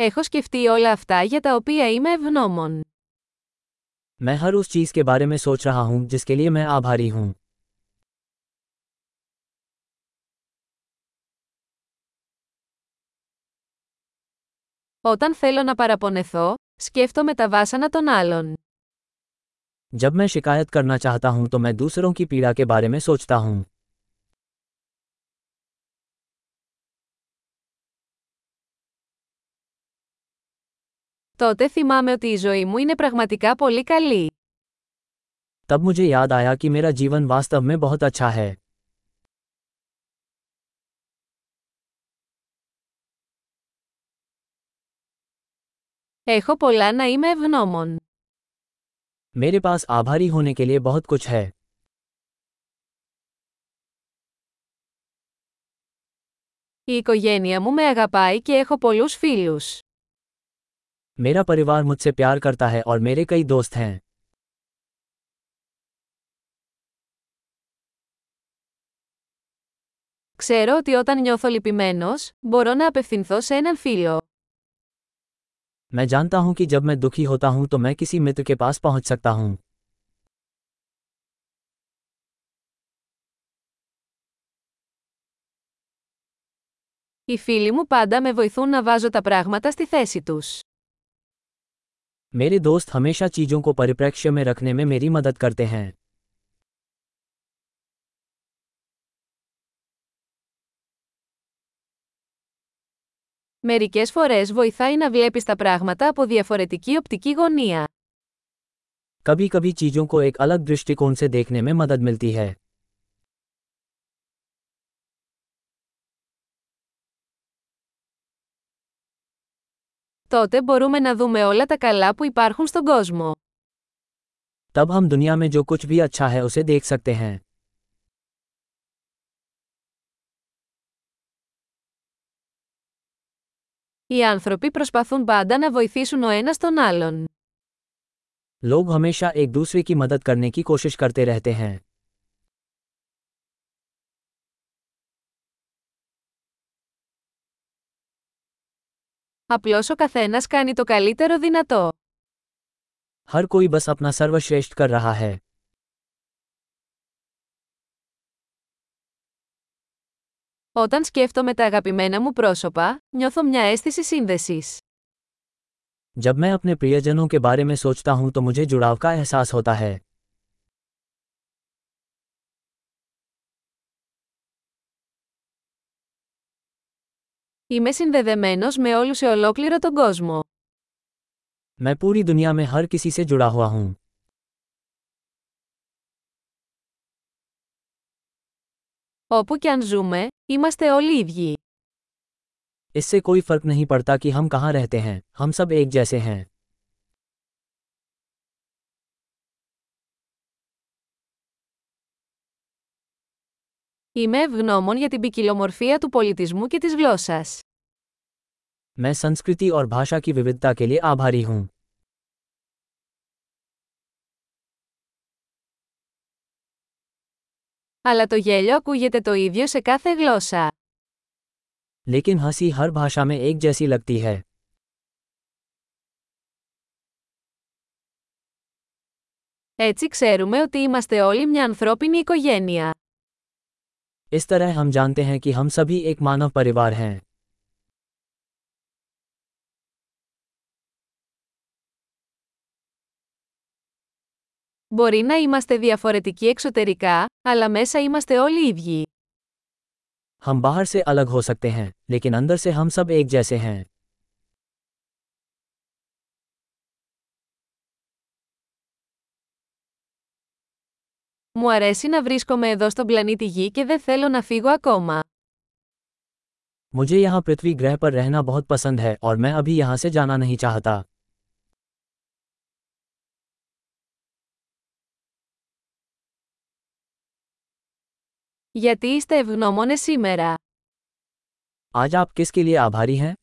Έχω σκεφτεί όλα αυτά για τα οποία είμαι ευγνώμων. मैं हर उस चीज के बारे में सोच रहा हूं जिसके लिए मैं आभारी हूं Όταν θέλω να παραπονεθώ, σκέφτομαι τα βάσανα των άλλων. जब मैं शिकायत करना चाहता हूं तो मैं दूसरों की पीड़ा के बारे में सोचता हूं Τότε θυμάμαι ότι η ζωή μου είναι πραγματικά πολύ καλή. तब मुझे याद आया कि मेरा जीवन वास्तव में बहुत अच्छा है Έχω πολλά να είμαι ευγνώμων. मेरे पास आभारी होने के लिए बहुत कुछ है Η οικογένεια μου με αγαπάει και έχω πολλούς φίλους. मेरा परिवार मुझसे प्यार करता है और मेरे कई दोस्त हैं Ξέρω ότι όταν νιώθω λυπημένος, μπορώ να απευθυνθώ σε έναν φίλο. मैं जानता हूं कि जब मैं दुखी होता हूं तो मैं किसी मित्र के पास पहुंच सकता हूं Οι φίλοι μου πάντα με βοηθούν να βάζω τα πράγματα στη θέση τους. मेरे दोस्त हमेशा चीजों को परिप्रेक्ष्य में रखने में मेरी मदद करते हैं Μερικές φορές βοηθάει να βλέπεις τα πράγματα από διαφορετική οπτική γωνία. कभी कभी चीजों को एक अलग दृष्टिकोण से देखने में मदद मिलती है Τότε μπορούμε να δούμε όλα τα καλά που υπάρχουν στον κόσμο. तब हम दुनिया में जो कुछ भी अच्छा है उसे देख सकते हैं Οι άνθρωποι προσπαθούν πάντα να βοηθήσουν ο ένας τον άλλον. लोग हमेशा एक दूसरे की मदद करने की कोशिश करते रहते हैं Απλώς ο καθένας κάνει το καλύτερο δυνατό. हर कोई बस अपना सर्वश्रेष्ठ कर रहा है Όταν σκέφτομαι τα αγαπημένα μου πρόσωπα, νιώθω μια αίσθηση σύνδεσης. जब मैं अपने प्रियजनों के बारे में सोचता हूं तो मुझे जुड़ाव का एहसास होता है Είμαι συνδεδεμένος με όλους σε ολόκληρο τον κόσμο. मैं पूरी दुनिया में हर किसी से जुड़ा हुआ हूं Όπου και αν ζούμε, είμαστε όλοι ίδιοι. इससे कोई फर्क नहीं पड़ता कि हम कहाँ रहते हैं हम सब एक जैसे हैं Είμαι ευγνώμων για την ποικιλομορφία του πολιτισμού και της γλώσσας. मैं संस्कृति और भाषा की विविधता के लिए आभारी हूं Αλλά το γέλιο ακούγεται το ίδιο σε κάθε γλώσσα. लेकिन हंसी हर भाषा में एक जैसी लगती है Έτσι ξέρουμε ότι είμαστε όλοι μια ανθρώπινη οικογένεια. इस तरह हम जानते हैं कि हम सभी एक मानव परिवार हैं Μπορεί να είμαστε διαφορετικοί εξωτερικά, αλλά μέσα είμαστε όλοι ίδιοι. हम बाहर से अलग हो सकते हैं लेकिन अंदर से हम सब एक जैसे हैं Μου αρέσει να βρίσκομαι εδώ στον πλανήτη Γη και δεν θέλω να φύγω ακόμα. मुझे यहाँ पृथ्वी ग्रह पर रहना बहुत पसंद है और मैं अभी यहाँ से जाना नहीं चाहता Γιατί είστε ευγνώμονες σήμερα. आज आप किसके लिए आभारी हैं